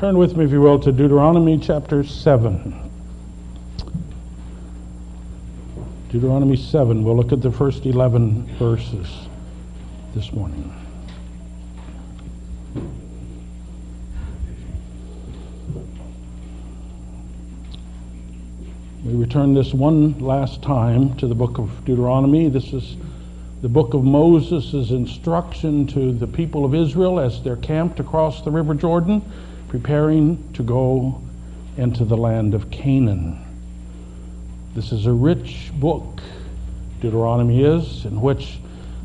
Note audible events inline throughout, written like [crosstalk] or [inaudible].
Turn with me, if you will, to Deuteronomy chapter 7. Deuteronomy 7. We'll look at the first 11 verses this morning. We return this one last time to the book of Deuteronomy. This is the book of Moses' instruction to the people of Israel as they're camped across the River Jordan preparing to go into the land of Canaan. This is a rich book, Deuteronomy is, in which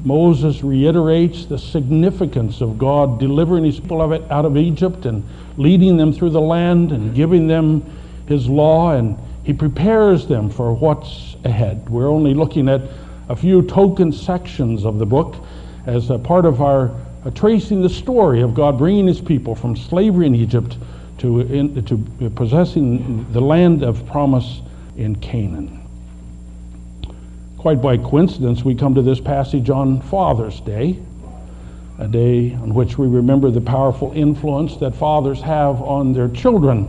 Moses reiterates the significance of God delivering his people out of Egypt and leading them through the land and giving them his law, and he prepares them for what's ahead. We're only looking at a few token sections of the book as a part of our uh, tracing the story of God bringing his people from slavery in Egypt to, in, to possessing the land of promise in Canaan. Quite by coincidence, we come to this passage on Father's Day, a day on which we remember the powerful influence that fathers have on their children.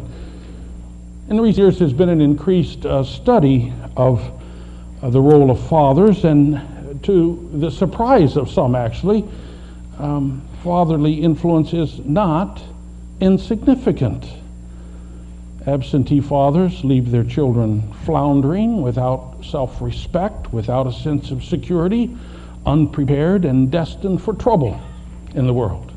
In recent years, there's been an increased uh, study of uh, the role of fathers, and to the surprise of some, actually, um, fatherly influence is not insignificant. Absentee fathers leave their children floundering without self respect, without a sense of security, unprepared, and destined for trouble in the world.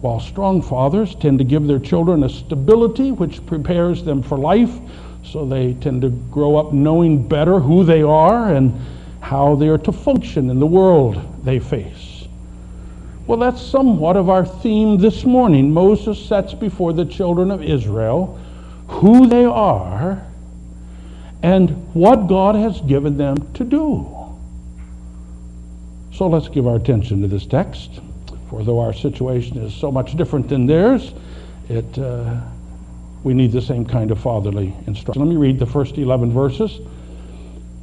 While strong fathers tend to give their children a stability which prepares them for life, so they tend to grow up knowing better who they are and how they are to function in the world they face. Well, that's somewhat of our theme this morning. Moses sets before the children of Israel who they are and what God has given them to do. So let's give our attention to this text. For though our situation is so much different than theirs, it, uh, we need the same kind of fatherly instruction. Let me read the first 11 verses.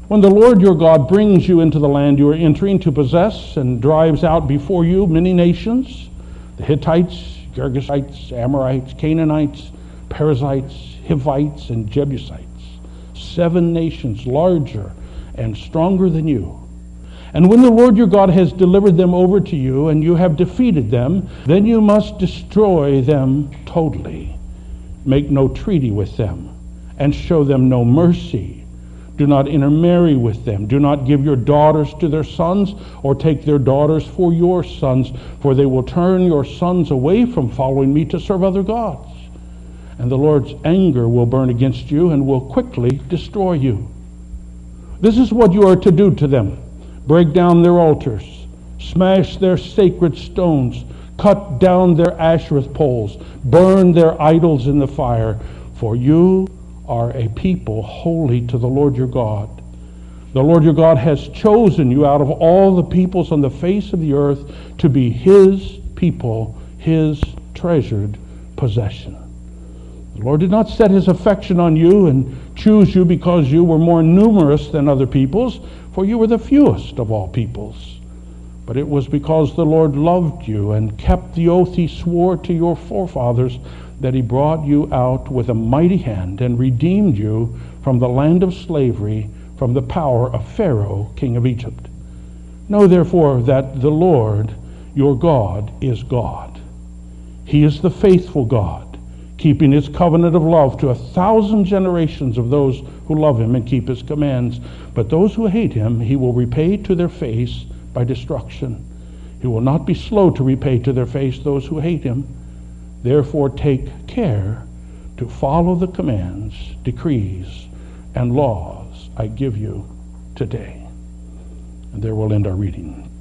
When the Lord your God brings you into the land you are entering to possess and drives out before you many nations the Hittites, Girgashites, Amorites, Canaanites, Perizzites, Hivites, and Jebusites, seven nations larger and stronger than you. And when the Lord your God has delivered them over to you and you have defeated them, then you must destroy them totally. Make no treaty with them and show them no mercy do not intermarry with them. Do not give your daughters to their sons, or take their daughters for your sons, for they will turn your sons away from following me to serve other gods. And the Lord's anger will burn against you and will quickly destroy you. This is what you are to do to them break down their altars, smash their sacred stones, cut down their Asherah poles, burn their idols in the fire, for you are a people holy to the Lord your God. The Lord your God has chosen you out of all the peoples on the face of the earth to be his people, his treasured possession. The Lord did not set his affection on you and choose you because you were more numerous than other peoples, for you were the fewest of all peoples. But it was because the Lord loved you and kept the oath he swore to your forefathers that he brought you out with a mighty hand and redeemed you from the land of slavery, from the power of Pharaoh, king of Egypt. Know therefore that the Lord your God is God. He is the faithful God, keeping his covenant of love to a thousand generations of those who love him and keep his commands. But those who hate him, he will repay to their face by destruction. He will not be slow to repay to their face those who hate him. Therefore, take care to follow the commands, decrees, and laws I give you today. And there we'll end our reading.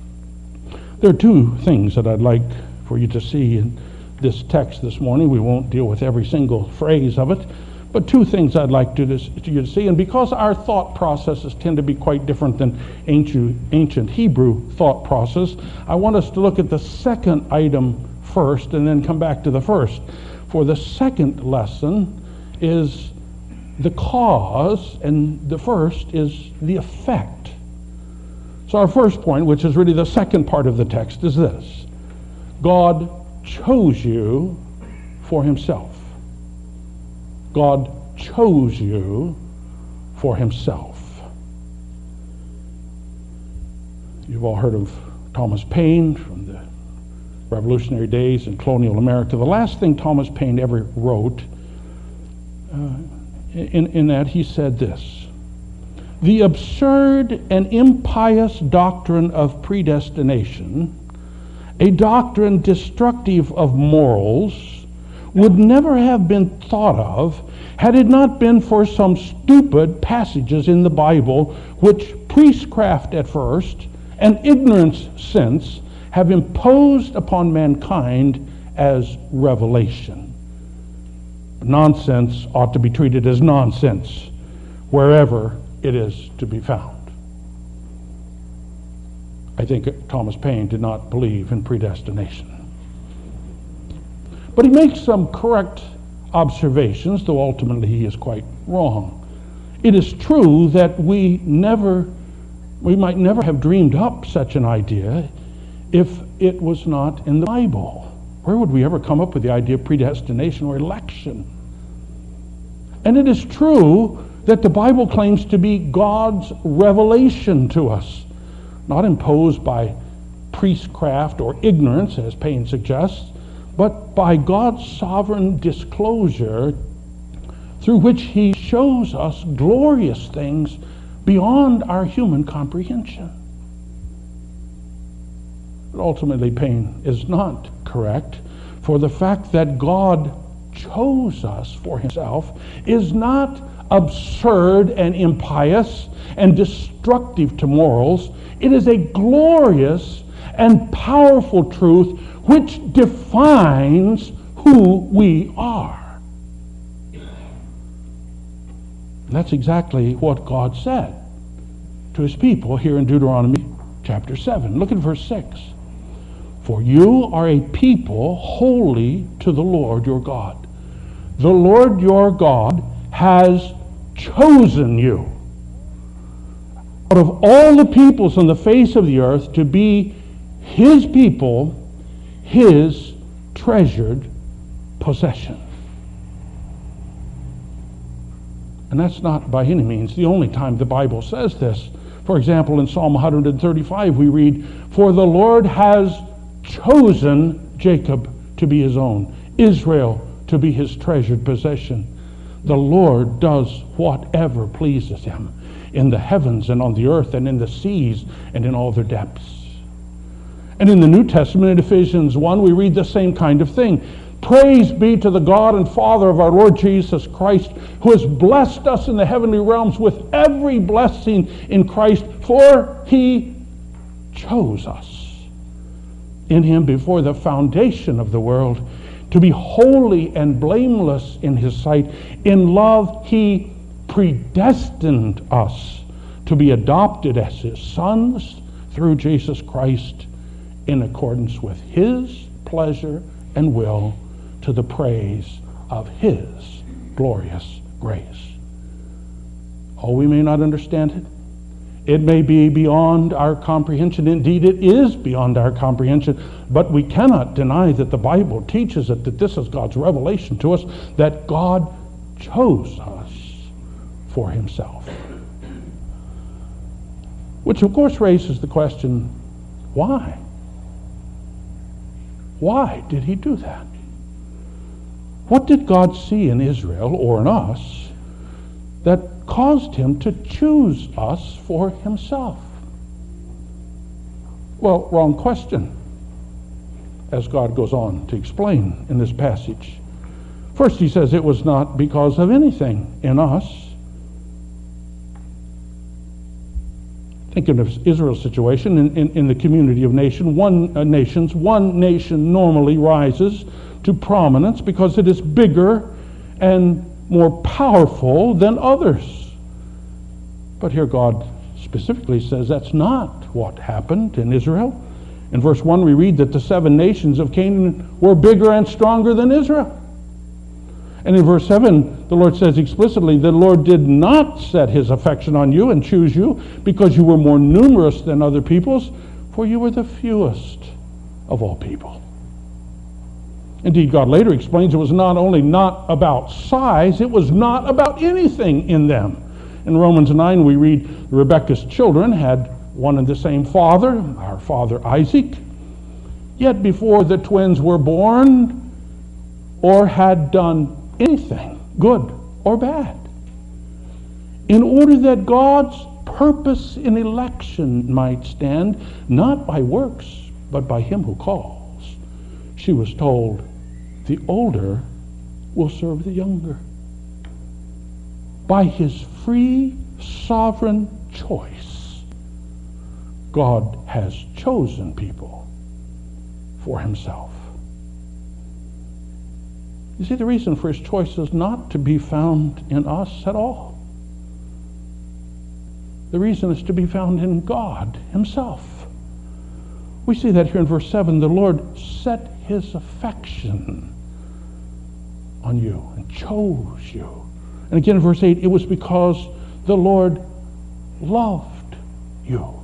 There are two things that I'd like for you to see in this text this morning. We won't deal with every single phrase of it, but two things I'd like to, this, to you to see. And because our thought processes tend to be quite different than ancient, ancient Hebrew thought process, I want us to look at the second item first and then come back to the first. For the second lesson is the cause, and the first is the effect. So, our first point, which is really the second part of the text, is this God chose you for himself. God chose you for himself. You've all heard of Thomas Paine from the revolutionary days in colonial America. The last thing Thomas Paine ever wrote, uh, in, in that he said this The absurd and impious doctrine of predestination, a doctrine destructive of morals, would never have been thought of had it not been for some stupid passages in the Bible which priestcraft at first and ignorance since have imposed upon mankind as revelation. Nonsense ought to be treated as nonsense wherever it is to be found. I think Thomas Paine did not believe in predestination. But he makes some correct observations, though ultimately he is quite wrong. It is true that we never, we might never have dreamed up such an idea if it was not in the Bible. Where would we ever come up with the idea of predestination or election? And it is true that the Bible claims to be God's revelation to us, not imposed by priestcraft or ignorance, as Paine suggests, but by God's sovereign disclosure through which He shows us glorious things beyond our human comprehension. But ultimately, Paine is not correct, for the fact that God chose us for himself is not absurd and impious and destructive to morals. It is a glorious and powerful truth which defines who we are. And that's exactly what God said to his people here in Deuteronomy chapter 7. Look at verse 6. For you are a people holy to the Lord your God. The Lord your God has chosen you out of all the peoples on the face of the earth to be his people, his treasured possession. And that's not by any means the only time the Bible says this. For example, in Psalm 135, we read, For the Lord has chosen Jacob to be his own, Israel to be his treasured possession. The Lord does whatever pleases him in the heavens and on the earth and in the seas and in all their depths. And in the New Testament, in Ephesians 1, we read the same kind of thing. Praise be to the God and Father of our Lord Jesus Christ, who has blessed us in the heavenly realms with every blessing in Christ, for he chose us in him before the foundation of the world, to be holy and blameless in his sight. In love, he predestined us to be adopted as his sons through Jesus Christ in accordance with his pleasure and will to the praise of his glorious grace. Oh, we may not understand it it may be beyond our comprehension. Indeed, it is beyond our comprehension. But we cannot deny that the Bible teaches it, that this is God's revelation to us, that God chose us for himself. Which, of course, raises the question why? Why did he do that? What did God see in Israel or in us that caused him to choose us for himself? Well, wrong question, as God goes on to explain in this passage. First, he says it was not because of anything in us. Thinking of Israel's situation in, in, in the community of nation, one, uh, nations, one nation normally rises to prominence because it is bigger and more powerful than others. But here God specifically says that's not what happened in Israel. In verse 1, we read that the seven nations of Canaan were bigger and stronger than Israel. And in verse 7, the Lord says explicitly, The Lord did not set his affection on you and choose you because you were more numerous than other peoples, for you were the fewest of all people. Indeed, God later explains it was not only not about size, it was not about anything in them. In Romans 9, we read Rebekah's children had one and the same father, our father Isaac. Yet before the twins were born or had done anything, good or bad, in order that God's purpose in election might stand, not by works, but by him who calls, she was told, the older will serve the younger. By his free, sovereign choice, God has chosen people for himself. You see, the reason for his choice is not to be found in us at all. The reason is to be found in God himself. We see that here in verse 7 the Lord set his affection on you and chose you. And again in verse 8, it was because the Lord loved you.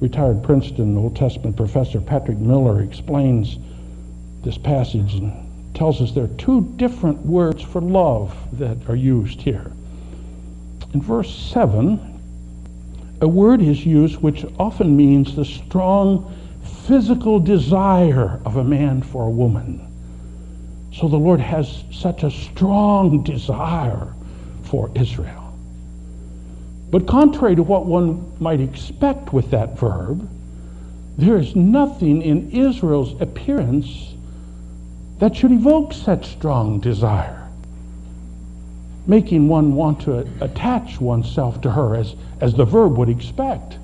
Retired Princeton Old Testament professor Patrick Miller explains this passage and tells us there are two different words for love that are used here. In verse 7, a word is used which often means the strong physical desire of a man for a woman. So the Lord has such a strong desire for Israel. But contrary to what one might expect with that verb, there is nothing in Israel's appearance that should evoke such strong desire, making one want to attach oneself to her as, as the verb would expect.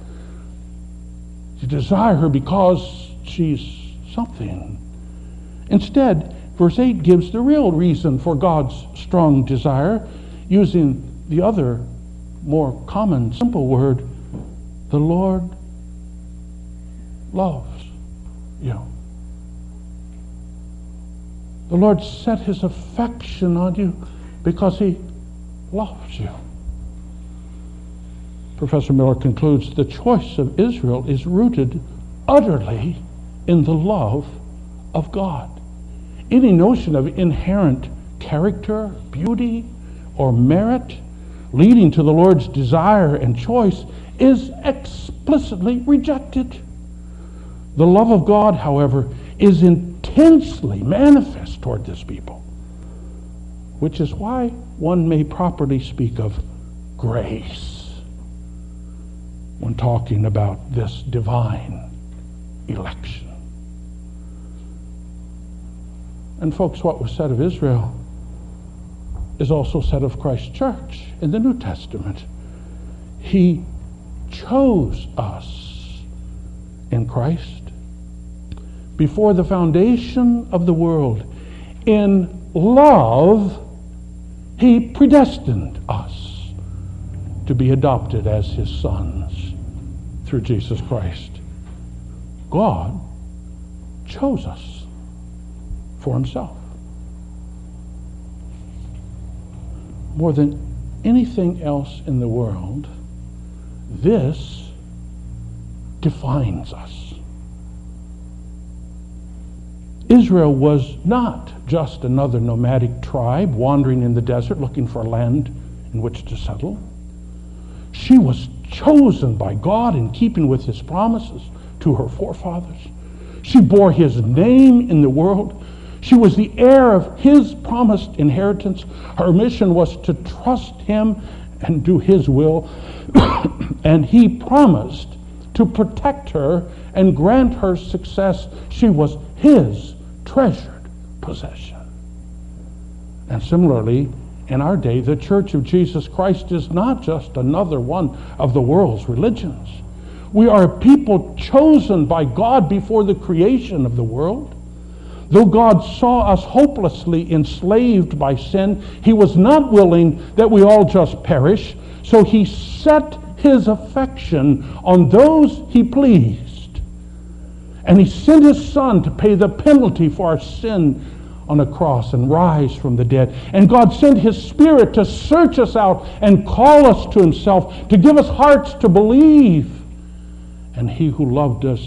To desire her because she's something. Instead, verse 8 gives the real reason for God's strong desire, using the other, more common, simple word the Lord loves you. The Lord set his affection on you because he loves you. Professor Miller concludes the choice of Israel is rooted utterly in the love of God. Any notion of inherent character, beauty, or merit leading to the Lord's desire and choice is explicitly rejected. The love of God, however, is intensely manifest toward this people, which is why one may properly speak of grace when talking about this divine election. And, folks, what was said of Israel is also said of Christ's church in the New Testament. He chose us in Christ before the foundation of the world. In love, He predestined us to be adopted as His sons through Jesus Christ. God chose us for himself. More than anything else in the world, this defines us. Israel was not just another nomadic tribe wandering in the desert looking for land in which to settle. She was chosen by God in keeping with his promises to her forefathers. She bore his name in the world. She was the heir of his promised inheritance. Her mission was to trust him and do his will. [coughs] and he promised to protect her and grant her success. She was his treasured possession. And similarly, in our day, the Church of Jesus Christ is not just another one of the world's religions. We are a people chosen by God before the creation of the world. Though God saw us hopelessly enslaved by sin, He was not willing that we all just perish. So He set His affection on those He pleased. And He sent His Son to pay the penalty for our sin on a cross and rise from the dead. And God sent His Spirit to search us out and call us to Himself, to give us hearts to believe And he who loved us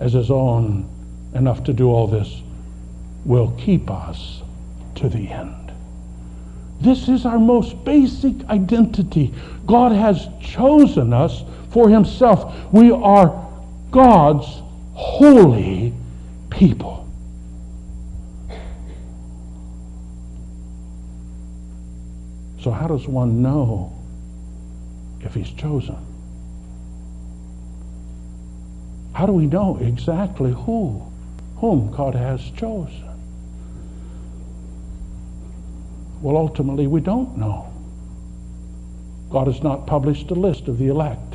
as his own enough to do all this will keep us to the end. This is our most basic identity. God has chosen us for himself. We are God's holy people. So, how does one know if he's chosen? How do we know exactly who, whom God has chosen? Well, ultimately, we don't know. God has not published a list of the elect.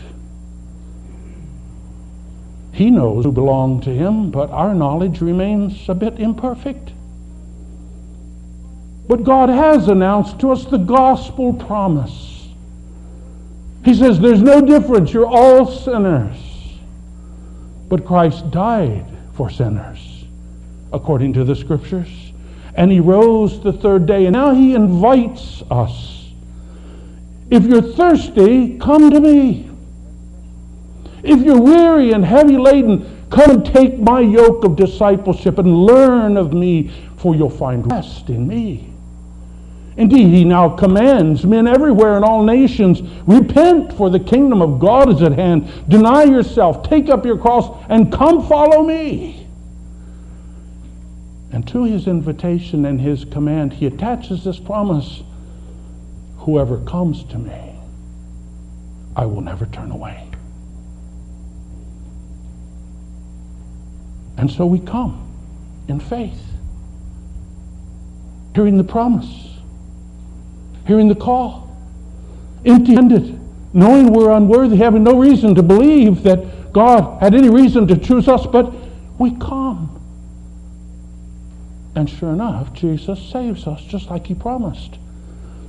He knows who belong to Him, but our knowledge remains a bit imperfect. But God has announced to us the gospel promise. He says, There's no difference. You're all sinners. But Christ died for sinners, according to the scriptures. And he rose the third day. And now he invites us. If you're thirsty, come to me. If you're weary and heavy laden, come and take my yoke of discipleship and learn of me, for you'll find rest in me. Indeed, he now commands men everywhere in all nations repent, for the kingdom of God is at hand. Deny yourself, take up your cross, and come follow me. And to his invitation and his command, he attaches this promise Whoever comes to me, I will never turn away. And so we come in faith, hearing the promise hearing the call, empty handed, knowing we're unworthy, having no reason to believe that God had any reason to choose us, but we come. And sure enough, Jesus saves us just like He promised.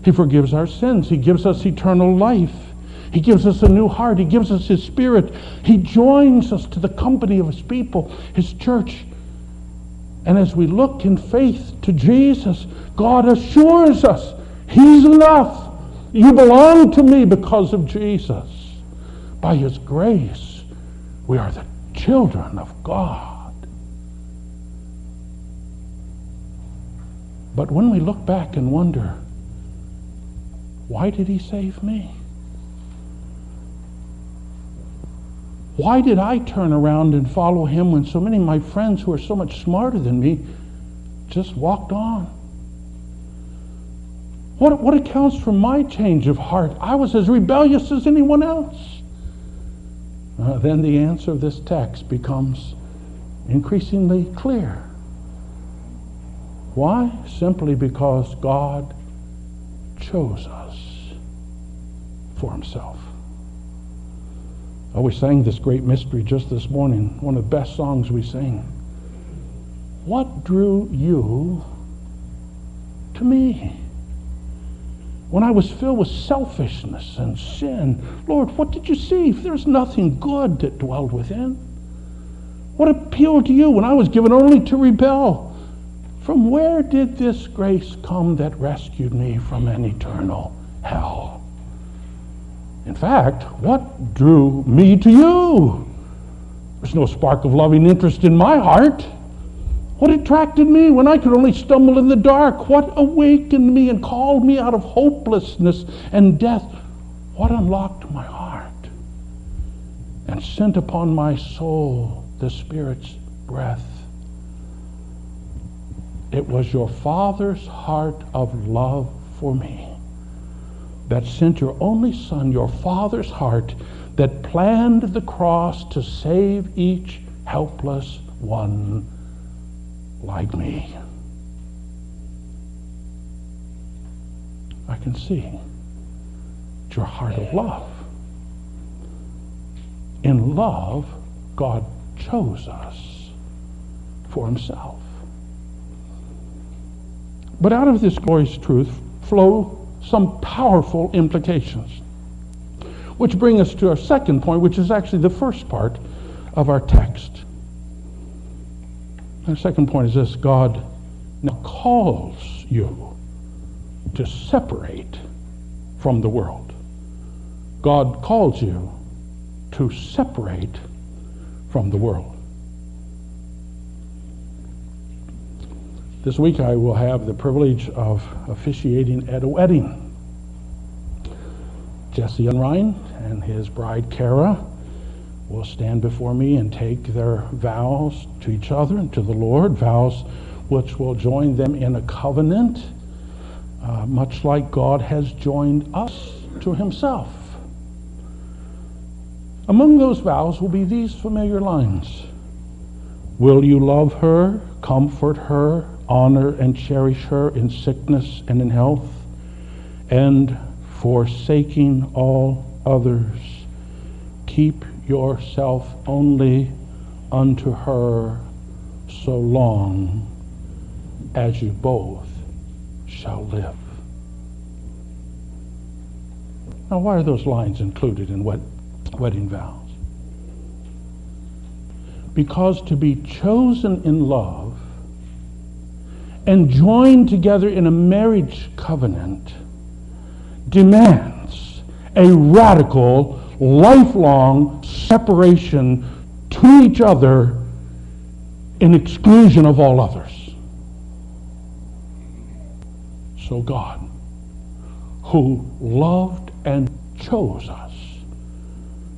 He forgives our sins, He gives us eternal life. He gives us a new heart. He gives us His Spirit. He joins us to the company of His people, His church. And as we look in faith to Jesus, God assures us He's enough. You belong to me because of Jesus. By His grace, we are the children of God. But when we look back and wonder, why did He save me? Why did I turn around and follow Him when so many of my friends who are so much smarter than me just walked on? What, what accounts for my change of heart? I was as rebellious as anyone else. Uh, then the answer of this text becomes increasingly clear. Why? Simply because God chose us for himself. Oh, we sang this great mystery just this morning, one of the best songs we sing. What drew you to me? when I was filled with selfishness and sin, Lord, what did you see? There's nothing good that dwelled within. What appealed to you when I was given only to rebel? From where did this grace come that rescued me from an eternal hell? In fact, what drew me to you? There's no spark of loving interest in my heart. What attracted me when I could only stumble in the dark? What awakened me and called me out of hopelessness and death? What unlocked my heart and sent upon my soul the Spirit's breath? It was your Father's heart of love for me that sent your only Son, your Father's heart, that planned the cross to save each helpless one like me. I can see it's your heart of love. In love, God chose us for himself. But out of this glorious truth flow some powerful implications, which bring us to our second point, which is actually the first part of our text. The second point is this God now calls you to separate from the world. God calls you to separate from the world. This week I will have the privilege of officiating at a wedding. Jesse Ryan and his bride Kara will stand before me and take their vows to each other and to the Lord, vows which will join them in a covenant, uh, much like God has joined us to himself. Among those vows will be these familiar lines Will you love her, comfort her, honor and cherish her in sickness and in health, and forsaking all others, keep yourself only unto her so long as you both shall live. Now, why are those lines included in wed- wedding vows? Because to be chosen in love and joined together in a marriage covenant demands a radical, lifelong separation to each other in exclusion of all others. So God, who loved and chose us,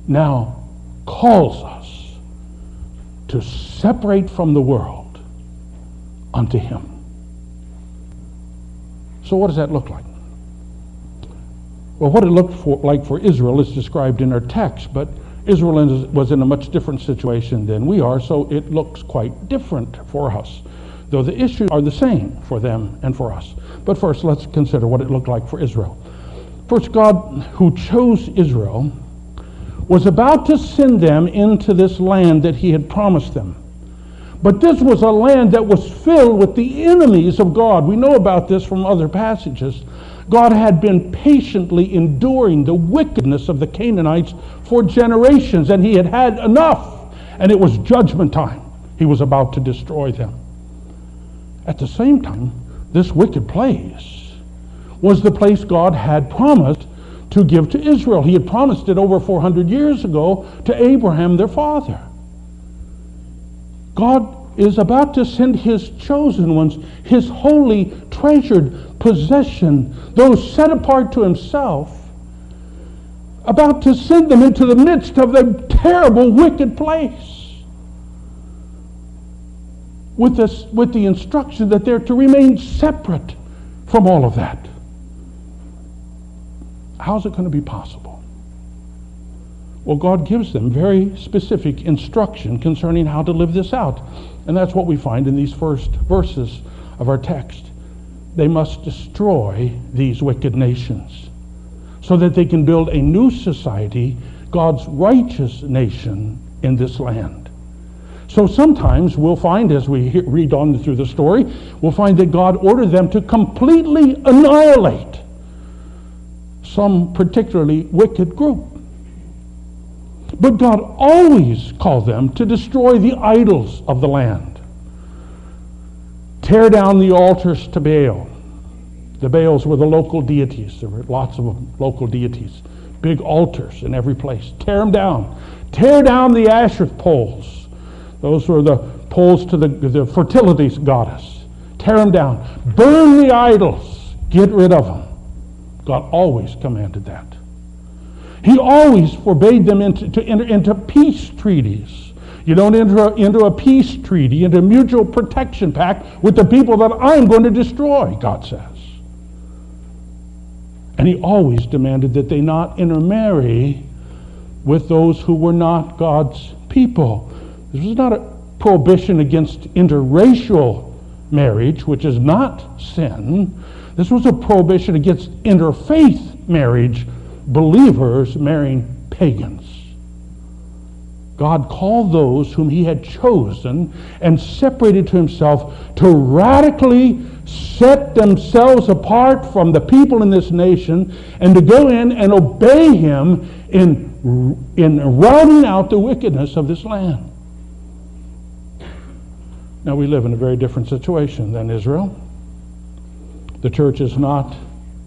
now calls us to separate from the world unto Him. So, what does that look like? Well, what it looked for, like for Israel is described in our text, but Israel was in a much different situation than we are, so it looks quite different for us, though the issues are the same for them and for us. But first, let's consider what it looked like for Israel. First, God, who chose Israel, was about to send them into this land that He had promised them. But this was a land that was filled with the enemies of God. We know about this from other passages. God had been patiently enduring the wickedness of the Canaanites for generations, and He had had enough, and it was judgment time. He was about to destroy them. At the same time, this wicked place was the place God had promised to give to Israel. He had promised it over 400 years ago to Abraham, their father. God is about to send his chosen ones, his holy, treasured possession, those set apart to himself, about to send them into the midst of the terrible, wicked place with, this, with the instruction that they're to remain separate from all of that. How's it going to be possible? Well, God gives them very specific instruction concerning how to live this out. And that's what we find in these first verses of our text. They must destroy these wicked nations so that they can build a new society, God's righteous nation in this land. So sometimes we'll find, as we read on through the story, we'll find that God ordered them to completely annihilate some particularly wicked group. But God always called them to destroy the idols of the land, tear down the altars to Baal. The Baals were the local deities. There were lots of local deities, big altars in every place. Tear them down. Tear down the Asherah poles those were the poles to the, the fertility goddess. Tear them down. Burn the idols. Get rid of them. God always commanded that. He always forbade them into, to enter into peace treaties. You don't enter into a peace treaty, into a mutual protection pact with the people that I'm going to destroy, God says. And he always demanded that they not intermarry with those who were not God's people. This was not a prohibition against interracial marriage, which is not sin. This was a prohibition against interfaith marriage, believers marrying pagans. God called those whom he had chosen and separated to himself to radically set themselves apart from the people in this nation and to go in and obey him in, in routing out the wickedness of this land. Now, we live in a very different situation than Israel. The church is not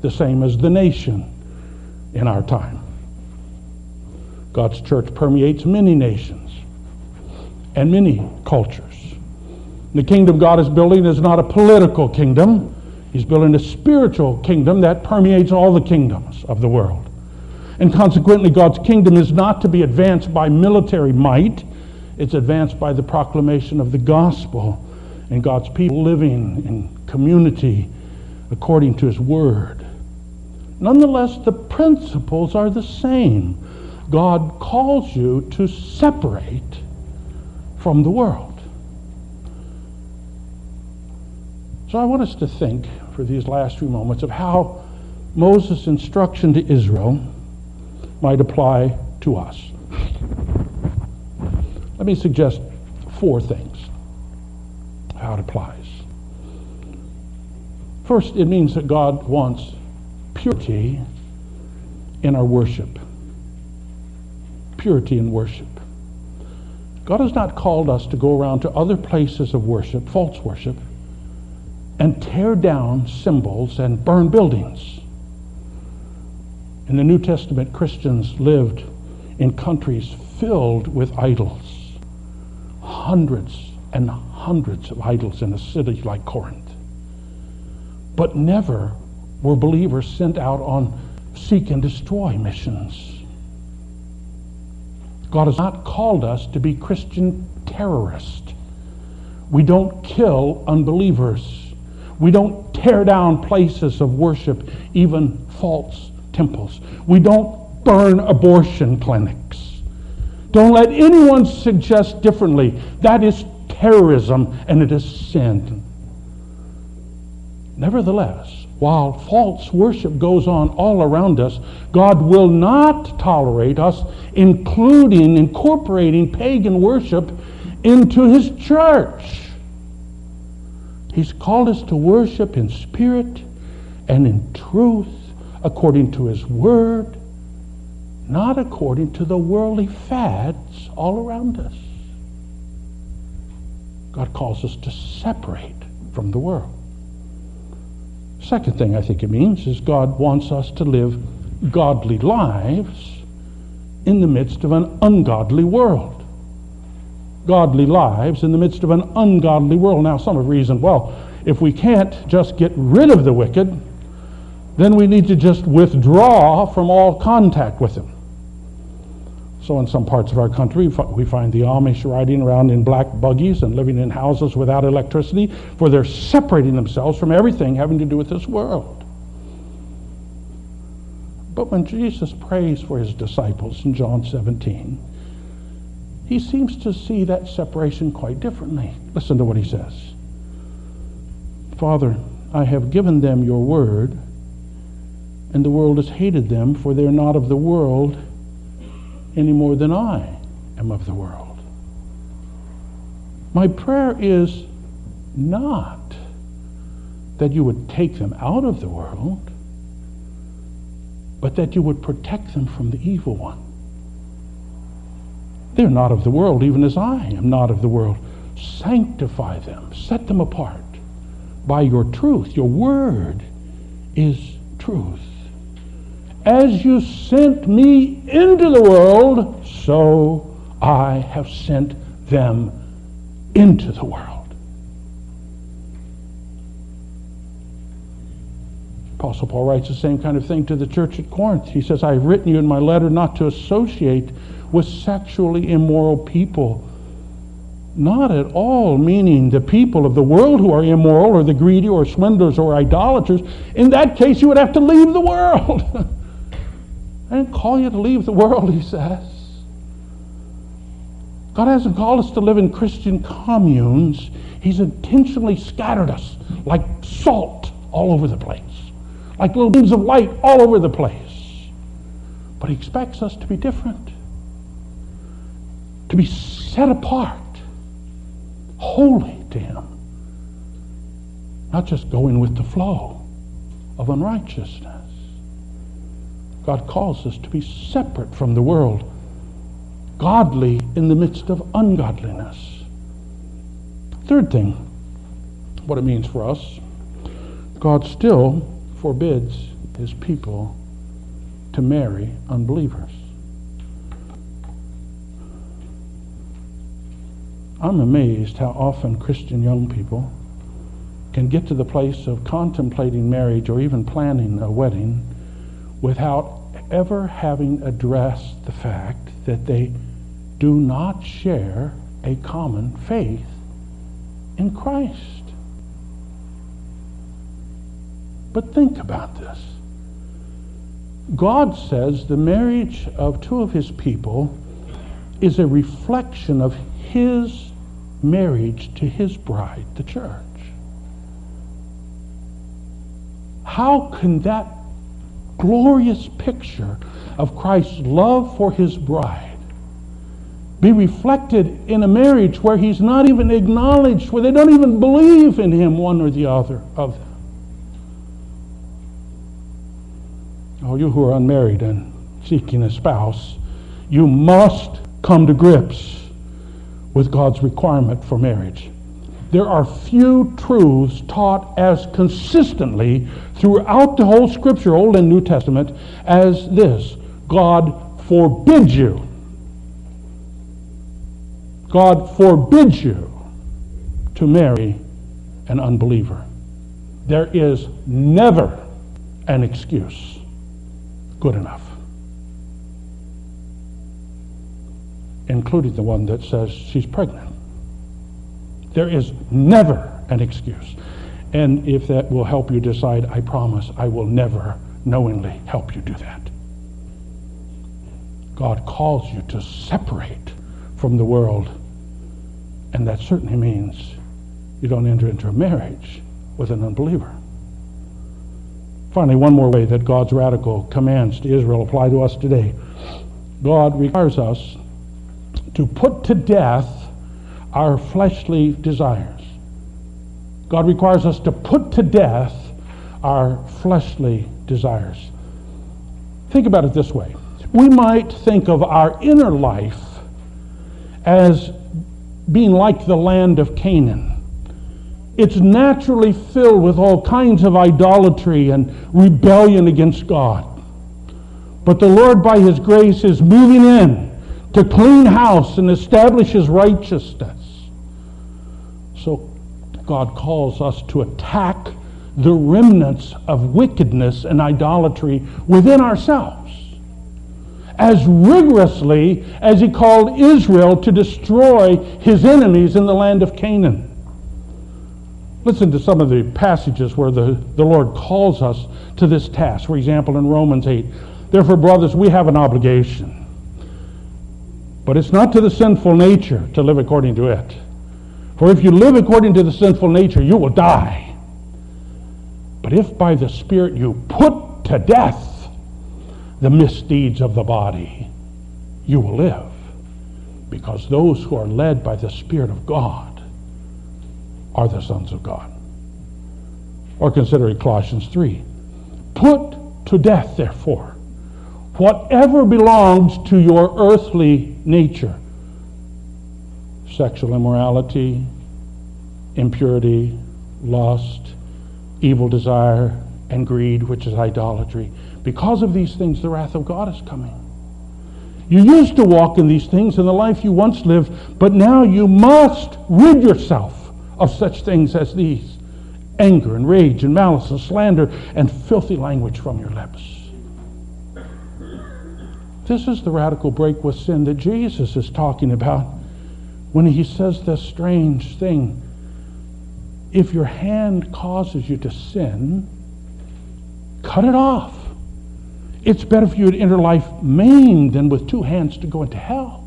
the same as the nation in our time. God's church permeates many nations. and many cultures. The kingdom God is building is not a political kingdom. He's building a spiritual kingdom that permeates all the kingdoms of the world. And consequently, God's kingdom is not to be advanced by military might, it's advanced by the proclamation of the gospel and God's people living in community according to His word. Nonetheless, the principles are the same. God calls you to separate from the world. So I want us to think for these last few moments of how Moses' instruction to Israel might apply to us. Let me suggest four things how it applies. First, it means that God wants purity in our worship. Purity in worship. God has not called us to go around to other places of worship, false worship, and tear down symbols and burn buildings. In the New Testament, Christians lived in countries filled with idols, hundreds and hundreds of idols in a city like Corinth. But never were believers sent out on seek and destroy missions. God has not called us to be Christian terrorists. We don't kill unbelievers. We don't tear down places of worship, even false temples. We don't burn abortion clinics. Don't let anyone suggest differently. That is terrorism and it is sin. Nevertheless, while false worship goes on all around us, God will not tolerate us including, incorporating pagan worship into His church. He's called us to worship in spirit and in truth according to His Word, not according to the worldly fads all around us. God calls us to separate from the world. Second thing I think it means is God wants us to live godly lives in the midst of an ungodly world. Godly lives in the midst of an ungodly world. Now, some have reasoned, well, if we can't just get rid of the wicked, then we need to just withdraw from all contact with them. So, in some parts of our country, we find the Amish riding around in black buggies and living in houses without electricity, for they're separating themselves from everything having to do with this world. But when Jesus prays for his disciples in John 17, he seems to see that separation quite differently. Listen to what he says Father, I have given them your word, and the world has hated them, for they're not of the world any more than I am of the world. My prayer is not that you would take them out of the world, but that you would protect them from the evil one. They're not of the world, even as I am not of the world. Sanctify them, set them apart by your truth. Your word is truth. As you sent me into the world, so I have sent them into the world. Apostle Paul writes the same kind of thing to the church at Corinth. He says, I have written you in my letter not to associate with sexually immoral people. Not at all meaning the people of the world who are immoral or the greedy or swindlers or idolaters. In that case, you would have to leave the world. [laughs] I didn't call you to leave the world, he says. God hasn't called us to live in Christian communes. He's intentionally scattered us like salt all over the place, like little beams of light all over the place. But He expects us to be different, to be set apart, holy to Him, not just going with the flow of unrighteousness. God calls us to be separate from the world, godly in the midst of ungodliness. Third thing, what it means for us, God still forbids his people to marry unbelievers. I'm amazed how often Christian young people can get to the place of contemplating marriage or even planning a wedding without ever having addressed the fact that they do not share a common faith in Christ. But think about this. God says the marriage of two of his people is a reflection of his marriage to his bride, the church. How can that glorious picture of Christ's love for his bride be reflected in a marriage where he's not even acknowledged, where they don't even believe in him, one or the other of them? Oh, you who are unmarried and seeking a spouse, you must come to grips with God's requirement for marriage there are few truths taught as consistently throughout the whole Scripture, Old and New Testament, as this God forbids you. God forbids you to marry an unbeliever. There is never an excuse good enough, including the one that says she's pregnant. There is never an excuse. And if that will help you decide, I promise I will never knowingly help you do that. God calls you to separate from the world. And that certainly means you don't enter into a marriage with an unbeliever. Finally, one more way that God's radical commands to Israel apply to us today. God requires us to put to death our fleshly desires. God requires us to put to death our fleshly desires. Think about it this way we might think of our inner life as being like the land of Canaan. It's naturally filled with all kinds of idolatry and rebellion against God. But the Lord, by His grace, is moving in to clean house and establish His righteousness. God calls us to attack the remnants of wickedness and idolatry within ourselves as rigorously as he called Israel to destroy his enemies in the land of Canaan. Listen to some of the passages where the, the Lord calls us to this task. For example, in Romans 8, therefore, brothers, we have an obligation. But it's not to the sinful nature to live according to it for if you live according to the sinful nature, you will die. But if by the Spirit you put to death the misdeeds of the body, you will live. Because those who are led by the Spirit of God are the sons of God. Or consider Colossians 3. Put to death, therefore, whatever belongs to your earthly nature sexual immorality, impurity, lust, evil desire, and greed, which is idolatry. Because of these things, the wrath of God is coming. You used to walk in these things in the life you once lived, but now you must rid yourself of such things as these anger and rage and malice and slander and filthy language from your lips. This is the radical break with sin that Jesus is talking about when he says this strange thing if your hand causes you to sin, cut it off. It's better for you to enter life maimed than with two hands to go into hell.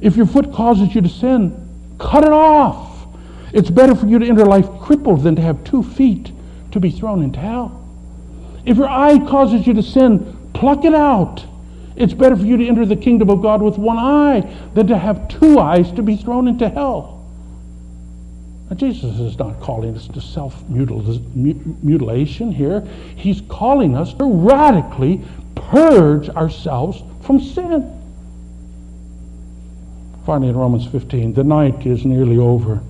If your foot causes you to sin, cut it off. It's better for you to enter life crippled than to have two feet to be thrown into hell. If your eye causes you to sin, pluck it out. It's better for you to enter the kingdom of God with one eye than to have two eyes to be thrown into hell. Now, Jesus is not calling us to self mutilation here. He's calling us to radically purge ourselves from sin. Finally, in Romans 15, the night is nearly over,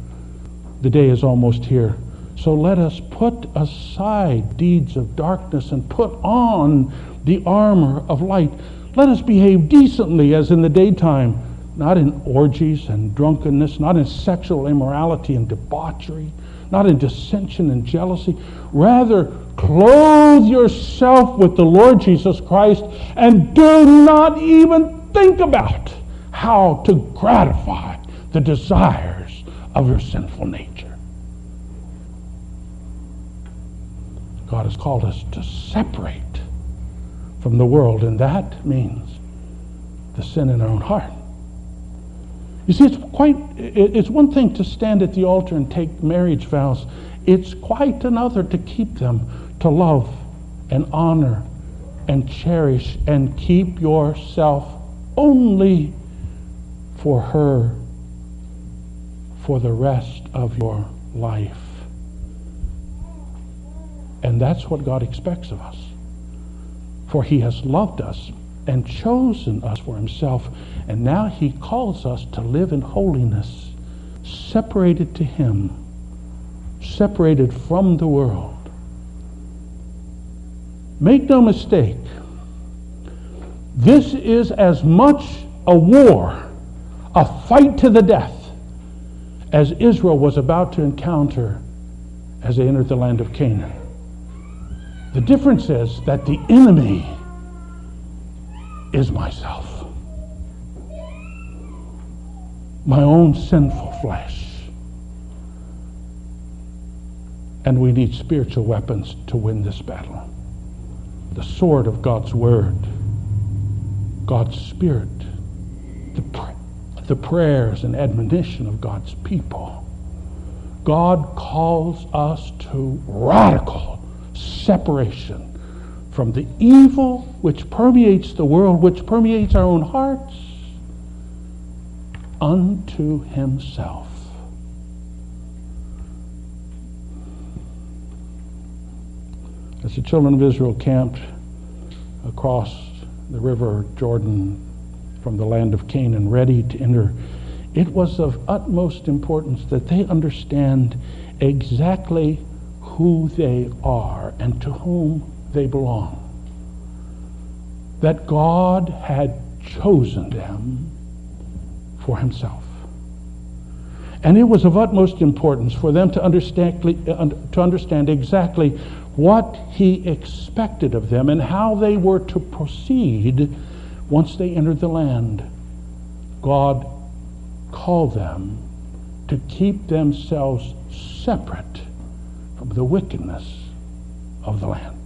the day is almost here. So let us put aside deeds of darkness and put on the armor of light. Let us behave decently as in the daytime, not in orgies and drunkenness, not in sexual immorality and debauchery, not in dissension and jealousy. Rather, clothe yourself with the Lord Jesus Christ and do not even think about how to gratify the desires of your sinful nature. God has called us to separate from the world, and that means the sin in our own heart. You see, it's quite, it's one thing to stand at the altar and take marriage vows. It's quite another to keep them, to love and honor and cherish and keep yourself only for her for the rest of your life. And that's what God expects of us. For he has loved us and chosen us for himself. And now he calls us to live in holiness, separated to him, separated from the world. Make no mistake, this is as much a war, a fight to the death, as Israel was about to encounter as they entered the land of Canaan. The difference is that the enemy is myself. My own sinful flesh. And we need spiritual weapons to win this battle. The sword of God's Word, God's Spirit, the, pr- the prayers and admonition of God's people. God calls us to radical separation from the evil which permeates the world, which permeates our own hearts, unto himself. As the children of Israel camped across the river Jordan from the land of Canaan, ready to enter, it was of utmost importance that they understand exactly who they are and to whom they belong. That God had chosen them for himself. And it was of utmost importance for them to understand, to understand exactly what he expected of them and how they were to proceed once they entered the land. God called them to keep themselves separate from the wickedness of the land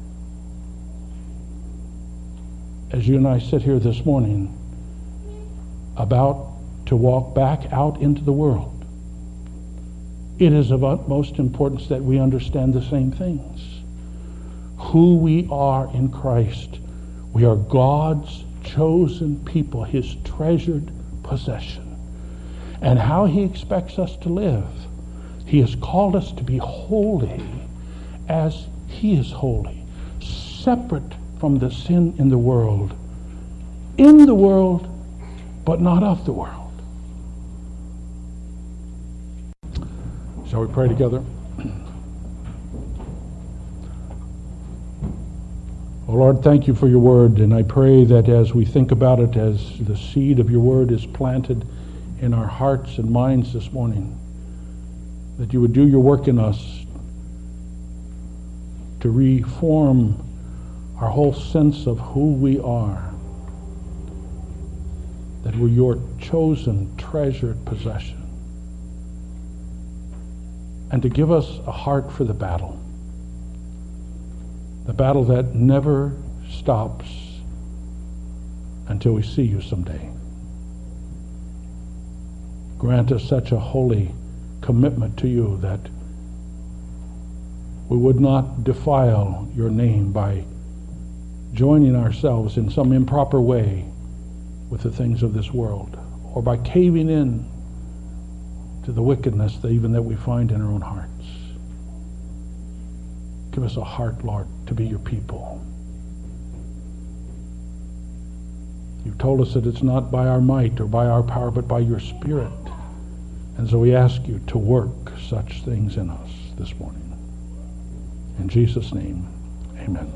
as you and I sit here this morning, about to walk back out into the world, it is of utmost importance that we understand the same things. Who we are in Christ. We are God's chosen people, His treasured possession. And how He expects us to live. He has called us to be holy as He is holy, separate from the sin in the world. In the world, but not of the world. Shall we pray together? Oh Lord, thank you for your word, and I pray that as we think about it, as the seed of your word is planted in our hearts and minds this morning, that you would do your work in us to reform our whole sense of who we are, that we're your chosen, treasured possession, and to give us a heart for the battle, the battle that never stops until we see you someday. Grant us such a holy commitment to you that we would not defile your name by joining ourselves in some improper way with the things of this world or by caving in to the wickedness that even that we find in our own hearts. Give us a heart, Lord, to be your people. You've told us that it's not by our might or by our power, but by your Spirit. And so we ask you to work such things in us this morning. In Jesus' name, amen.